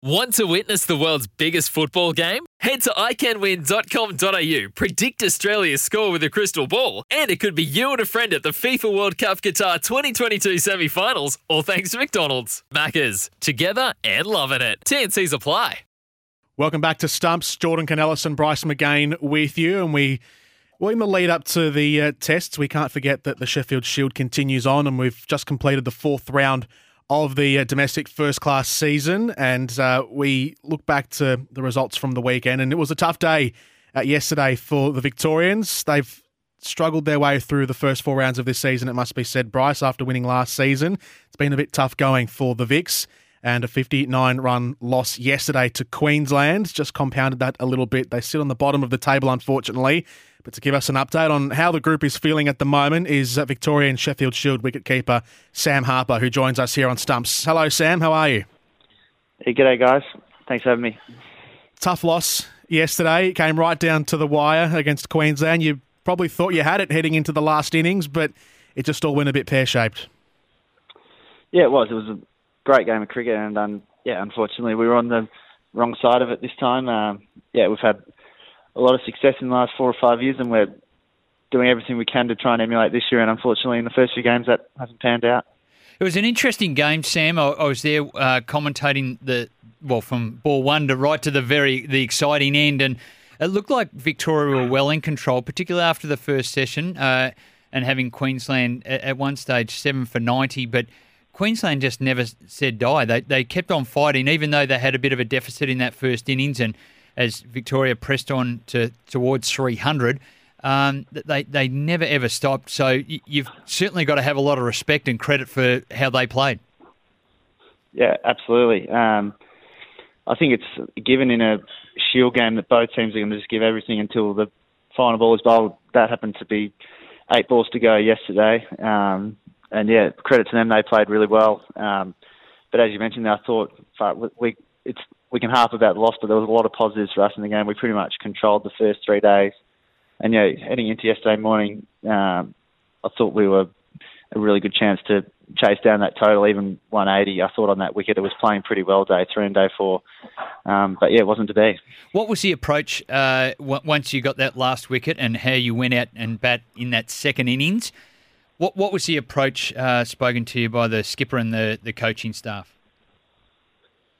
Want to witness the world's biggest football game? Head to iCanWin.com.au, predict Australia's score with a crystal ball, and it could be you and a friend at the FIFA World Cup Qatar 2022 semi finals, all thanks to McDonald's. Maccas, together and loving it. TNC's apply. Welcome back to Stumps. Jordan Canellis and Bryce McGain with you. And we, well, in the lead up to the uh, tests, we can't forget that the Sheffield Shield continues on, and we've just completed the fourth round of the uh, domestic first class season. And uh, we look back to the results from the weekend, and it was a tough day uh, yesterday for the Victorians. They've struggled their way through the first four rounds of this season, it must be said, Bryce, after winning last season. It's been a bit tough going for the Vics. And a 59 run loss yesterday to Queensland just compounded that a little bit. They sit on the bottom of the table, unfortunately. But to give us an update on how the group is feeling at the moment is Victorian Sheffield Shield wicketkeeper Sam Harper, who joins us here on Stumps. Hello, Sam. How are you? Hey, g'day, guys. Thanks for having me. Tough loss yesterday. It came right down to the wire against Queensland. You probably thought you had it heading into the last innings, but it just all went a bit pear shaped. Yeah, it was. It was a great game of cricket, and um, yeah, unfortunately, we were on the wrong side of it this time. Um, yeah, we've had a lot of success in the last four or five years, and we're doing everything we can to try and emulate this year. And unfortunately, in the first few games, that hasn't panned out. It was an interesting game, Sam. I, I was there uh, commentating the well from ball one to right to the very the exciting end, and it looked like Victoria were well in control, particularly after the first session, uh, and having Queensland at, at one stage seven for ninety, but. Queensland just never said die. They they kept on fighting, even though they had a bit of a deficit in that first innings. And as Victoria pressed on to towards 300, um, they they never ever stopped. So you've certainly got to have a lot of respect and credit for how they played. Yeah, absolutely. Um, I think it's given in a Shield game that both teams are going to just give everything until the final ball is bowled. That happened to be eight balls to go yesterday. Um, and yeah, credit to them, they played really well. Um, but as you mentioned, I thought we it's we can harp about the loss, but there was a lot of positives for us in the game. We pretty much controlled the first three days, and yeah, heading into yesterday morning, um, I thought we were a really good chance to chase down that total, even 180. I thought on that wicket it was playing pretty well day three and day four, um, but yeah, it wasn't to be. What was the approach uh, once you got that last wicket, and how you went out and bat in that second innings? What what was the approach uh, spoken to you by the skipper and the, the coaching staff?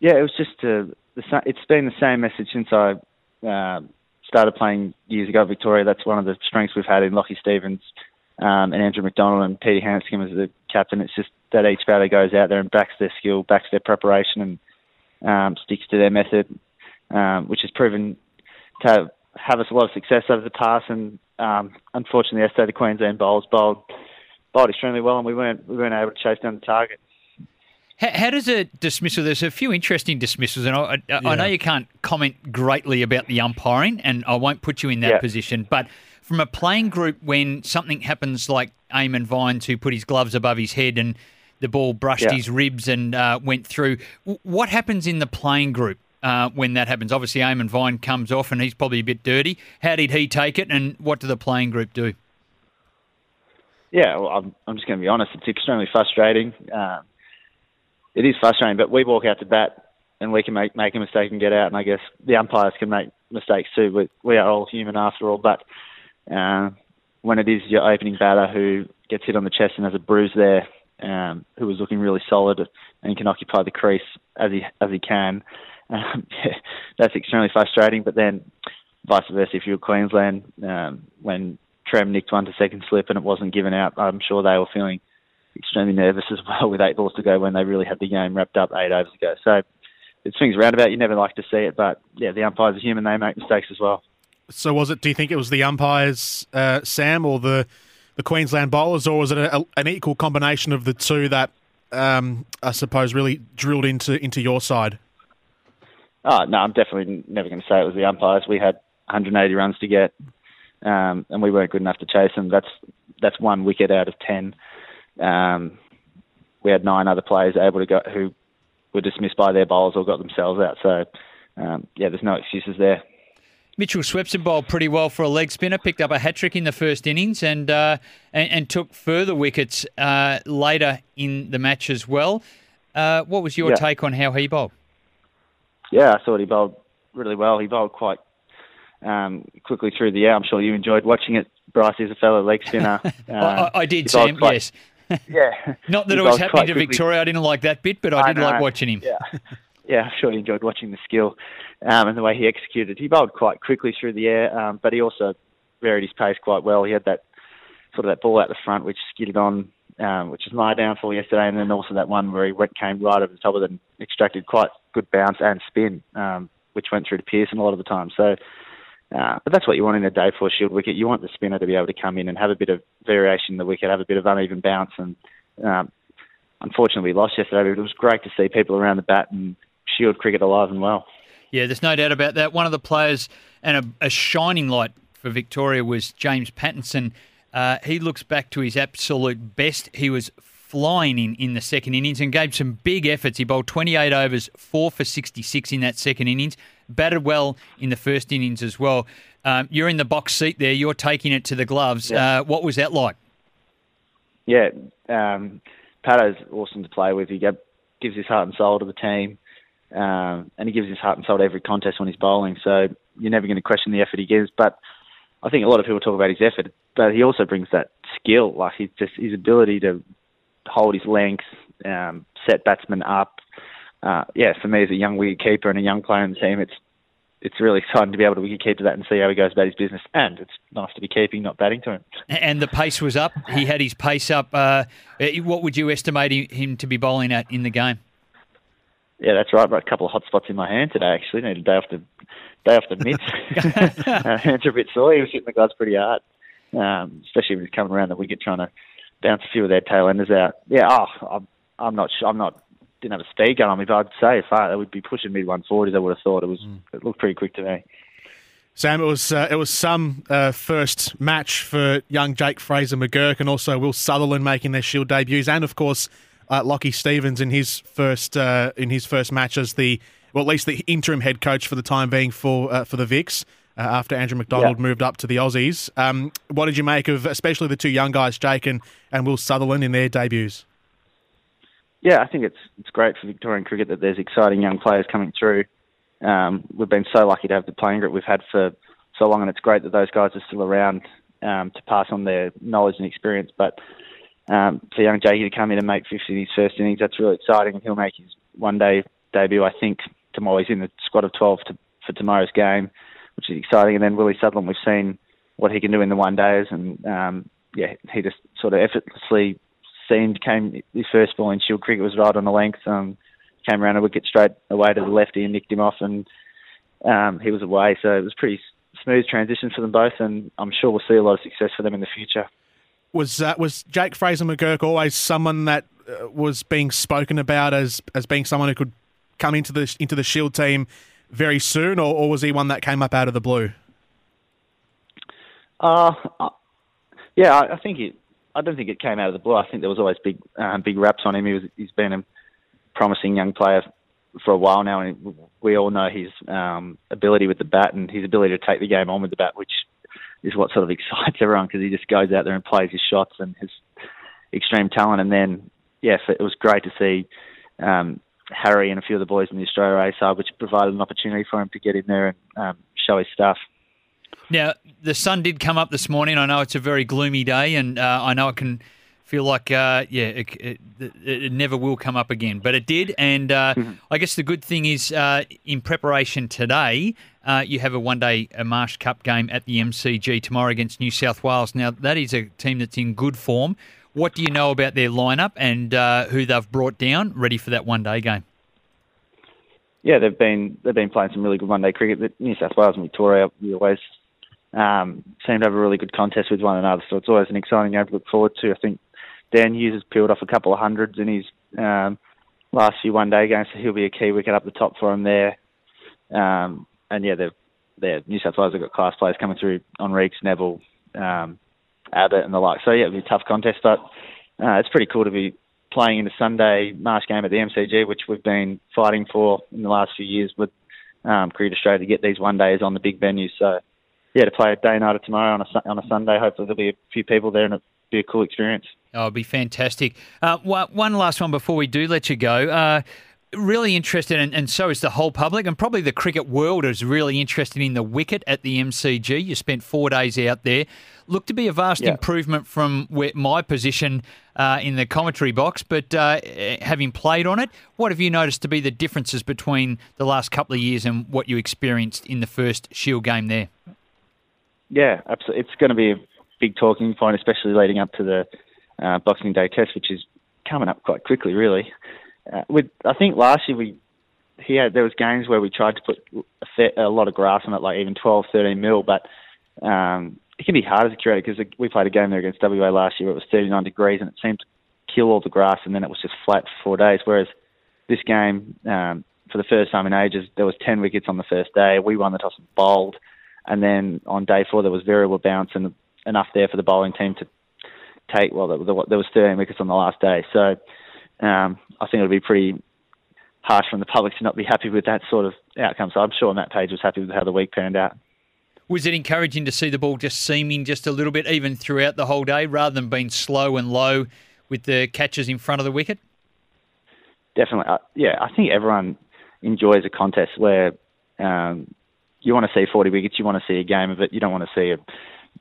Yeah, it was just uh, the, it's been the same message since I uh, started playing years ago. Victoria, that's one of the strengths we've had in Lockie Stevens um, and Andrew McDonald and Peter Handscomb as the captain. It's just that each batter goes out there and backs their skill, backs their preparation, and um, sticks to their method, um, which has proven to have, have us a lot of success over the past. And um, unfortunately, yesterday the Queensland bowls bowled bowled extremely well, and we weren't we weren't able to chase down the target. How, how does a dismissal? There's a few interesting dismissals, and I, I, yeah. I, know you can't comment greatly about the umpiring, and I won't put you in that yeah. position. But from a playing group, when something happens like Eamon Vines, who put his gloves above his head and the ball brushed yeah. his ribs and uh, went through, what happens in the playing group? Uh, when that happens, obviously Eamon Vine comes off and he's probably a bit dirty. How did he take it, and what do the playing group do? Yeah, well, I'm, I'm just going to be honest. It's extremely frustrating. Uh, it is frustrating, but we walk out to bat and we can make make a mistake and get out. And I guess the umpires can make mistakes too. We, we are all human after all. But uh, when it is your opening batter who gets hit on the chest and has a bruise there, um, who was looking really solid and can occupy the crease as he as he can, um, yeah, that's extremely frustrating. But then vice versa, if you're Queensland, um, when Trem nicked one to second slip and it wasn't given out. I'm sure they were feeling extremely nervous as well with eight balls to go when they really had the game wrapped up eight overs ago. So it swings around about. You never like to see it, but yeah, the umpires are human. They make mistakes as well. So was it? Do you think it was the umpires, uh, Sam, or the the Queensland bowlers, or was it a, a, an equal combination of the two that um, I suppose really drilled into into your side? Oh no, I'm definitely never going to say it was the umpires. We had 180 runs to get, um, and we weren't good enough to chase them. That's that's one wicket out of ten. Um, we had nine other players able to go who were dismissed by their bowlers or got themselves out. So um, yeah, there's no excuses there. Mitchell Swepson bowled pretty well for a leg spinner, picked up a hat trick in the first innings, and uh, and, and, took further wickets uh, later in the match as well. Uh, what was your yeah. take on how he bowled? Yeah, I thought he bowled really well. He bowled quite um, quickly through the air. I'm sure you enjoyed watching it. Bryce is a fellow leg spinner. I, I, did, Sam. Quite, yes. yeah. Not that it was happening to Victoria. I didn't like that bit, but I, I did know. like watching him. Yeah. yeah, I'm sure he enjoyed watching the skill um, and the way he executed. He bowled quite quickly through the air, um, but he also varied his pace quite well. He had that sort of that ball out the front, which skidded on, um, which was my downfall yesterday, and then also that one where he went came right over the top of it and extracted quite good bounce and spin, um, which went through to Peirson a lot of the time. So, uh, but that's what you want in a day four shield wicket. You want the spinner to be able to come in and have a bit of variation in the wicket, have a bit of uneven bounce, and um, unfortunately we lost yesterday. But it was great to see people around the bat and shield cricket alive and well. Yeah, there's no doubt about that. One of the players and a, a shining light for Victoria was James Pattinson. Uh, he looks back to his absolute best. He was flying in, in the second innings and gave some big efforts. He bowled 28 overs, 4 for 66 in that second innings. Batted well in the first innings as well. Um, you're in the box seat there. You're taking it to the gloves. Yeah. Uh, what was that like? Yeah, um, Pato's awesome to play with. He gives his heart and soul to the team. Um, and he gives his heart and soul to every contest when he's bowling. So you're never going to question the effort he gives. But I think a lot of people talk about his effort, but he also brings that skill, like his just his ability to hold his length, um, set batsmen up. Uh, yeah, for me as a young wicket keeper and a young player in the team, it's it's really exciting to be able to wicket keep to that and see how he goes about his business. And it's nice to be keeping, not batting to him. And the pace was up. He had his pace up. Uh, what would you estimate him to be bowling at in the game? Yeah, that's right. I've got a couple of hot spots in my hand today. Actually, need a day off the day off the mitts. uh, hands are a bit sore. He was hitting the gloves pretty hard, um, especially when he's coming around the wicket trying to bounce a few of their tail enders out. Yeah, oh, I'm, I'm not sure. I'm not didn't have a speed gun on me, but I'd say if I, would be pushing mid 140s, I would have thought it was. Mm. It looked pretty quick to me. Sam, it was uh, it was some uh, first match for young Jake Fraser McGurk and also Will Sutherland making their Shield debuts, and of course uh, Lockie Stevens in his first uh, in his first match as the well, at least the interim head coach for the time being for uh, for the Vics. Uh, after Andrew McDonald yeah. moved up to the Aussies, um, what did you make of especially the two young guys, Jake and, and Will Sutherland, in their debuts? Yeah, I think it's it's great for Victorian cricket that there's exciting young players coming through. Um, we've been so lucky to have the playing group we've had for so long, and it's great that those guys are still around um, to pass on their knowledge and experience. But um, for young Jakey to come in and make 50 in his first innings, that's really exciting. He'll make his one day debut, I think, tomorrow. He's in the squad of 12 to, for tomorrow's game, which is exciting. And then Willie Sutherland, we've seen what he can do in the one days. And um, yeah, he just sort of effortlessly seemed, came, his first ball in Shield cricket was right on the length. Um, came around a wicket straight away to the lefty and nicked him off, and um, he was away. So it was pretty smooth transition for them both, and I'm sure we'll see a lot of success for them in the future was uh, was Jake Fraser McGurk always someone that uh, was being spoken about as as being someone who could come into the into the Shield team very soon, or, or was he one that came up out of the blue? Uh, yeah, I, I think it. I don't think it came out of the blue. I think there was always big um, big raps on him. He was he's been a promising young player for a while now, and we all know his um, ability with the bat and his ability to take the game on with the bat, which is what sort of excites everyone because he just goes out there and plays his shots and his extreme talent. And then, yes, it was great to see um, Harry and a few of the boys in the Australia A side, which provided an opportunity for him to get in there and um, show his stuff. Now, the sun did come up this morning. I know it's a very gloomy day, and uh, I know it can feel like, uh, yeah, it, it, it, never will come up again, but it did. And uh, mm-hmm. I guess the good thing is, uh, in preparation today, uh, you have a one-day Marsh Cup game at the MCG tomorrow against New South Wales. Now, that is a team that's in good form. What do you know about their lineup and uh, who they've brought down ready for that one-day game? Yeah, they've been they've been playing some really good one-day cricket. New South Wales and Victoria, we always um, seem to have a really good contest with one another, so it's always an exciting game to look forward to. I think Dan Hughes has peeled off a couple of hundreds in his um, last few one day games, so he'll be a key wicket up the top for him there. Um, and yeah, they've, they're New South Wales have got class players coming through on Reeks, Nevill, um, Abbott, and the like. So yeah, it'll be a tough contest, but uh, it's pretty cool to be playing in the Sunday Marsh game at the MCG, which we've been fighting for in the last few years with um, Cricket Australia to get these one days on the big venues. So yeah, to play a day nighter tomorrow on a on a Sunday. Hopefully there'll be a few people there and it'll be a cool experience. Oh, it'll be fantastic. Uh, one last one before we do let you go. Uh, really interested, and, and so is the whole public, and probably the cricket world is really interested in the wicket at the MCG. You spent four days out there. Looked to be a vast yeah. improvement from where, my position uh, in the commentary box, but uh, having played on it, what have you noticed to be the differences between the last couple of years and what you experienced in the first Shield game there? Yeah, absolutely. It's going to be a big talking point, especially leading up to the uh, Boxing Day test, which is coming up quite quickly, really. Uh, with I think last year we he had there was games where we tried to put a, fair, a lot of grass on it, like even 12, 13 mil, but um, it can be hard as a curator because we played a game there against WA last year. It was 39 degrees and it seemed to kill all the grass, and then it was just flat for four days. Whereas this game, um, for the first time in ages, there was 10 wickets on the first day. We won the toss and bowled, and then on day four there was variable bounce and enough there for the bowling team to take. Well, there, there was 13 wickets on the last day, so um, I think it would be pretty harsh from the public to not be happy with that sort of outcome. So I'm sure Matt Page was happy with how the week turned out. Was it encouraging to see the ball just seaming just a little bit, even throughout the whole day, rather than being slow and low with the catches in front of the wicket? Definitely, uh, yeah. I think everyone enjoys a contest where um, you want to see 40 wickets, you want to see a game of it. You don't want to see a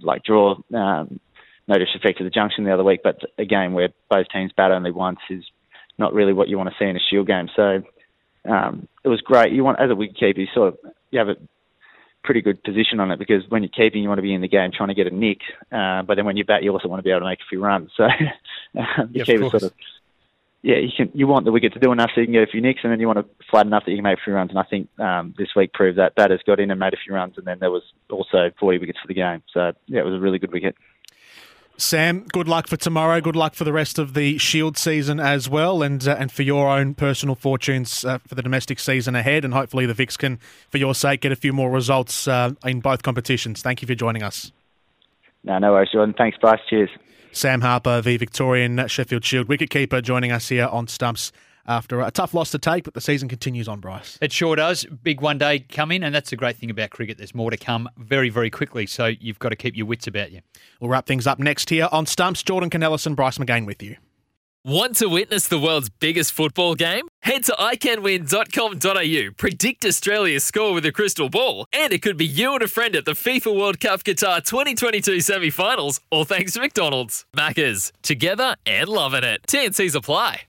like draw. Um, no disrespect to the Junction the other week, but a game where both teams bat only once is not really what you want to see in a Shield game. So um, it was great. You want as a wicketkeeper, you sort of you have a pretty good position on it because when you're keeping, you want to be in the game trying to get a nick, uh, but then when you bat, you also want to be able to make a few runs. So um, the keeper sort of yeah, you can you want the wicket to do enough so you can get a few nicks, and then you want to flat enough that you can make a few runs. And I think um, this week proved that batters got in and made a few runs, and then there was also 40 wickets for the game. So yeah, it was a really good wicket. Sam, good luck for tomorrow. Good luck for the rest of the Shield season as well, and uh, and for your own personal fortunes uh, for the domestic season ahead. And hopefully the Vics can, for your sake, get a few more results uh, in both competitions. Thank you for joining us. No, no worries, Jordan. Thanks, Bryce. Cheers. Sam Harper, the Victorian Sheffield Shield wicketkeeper, joining us here on Stumps after a tough loss to take, but the season continues on, Bryce. It sure does. Big one day coming, and that's the great thing about cricket. There's more to come very, very quickly, so you've got to keep your wits about you. We'll wrap things up next here on Stumps. Jordan Canellis and Bryce McGain with you. Want to witness the world's biggest football game? Head to iCanWin.com.au, predict Australia's score with a crystal ball, and it could be you and a friend at the FIFA World Cup Qatar 2022 semi finals, all thanks to McDonald's. Maccas, together and loving it. TNCs apply.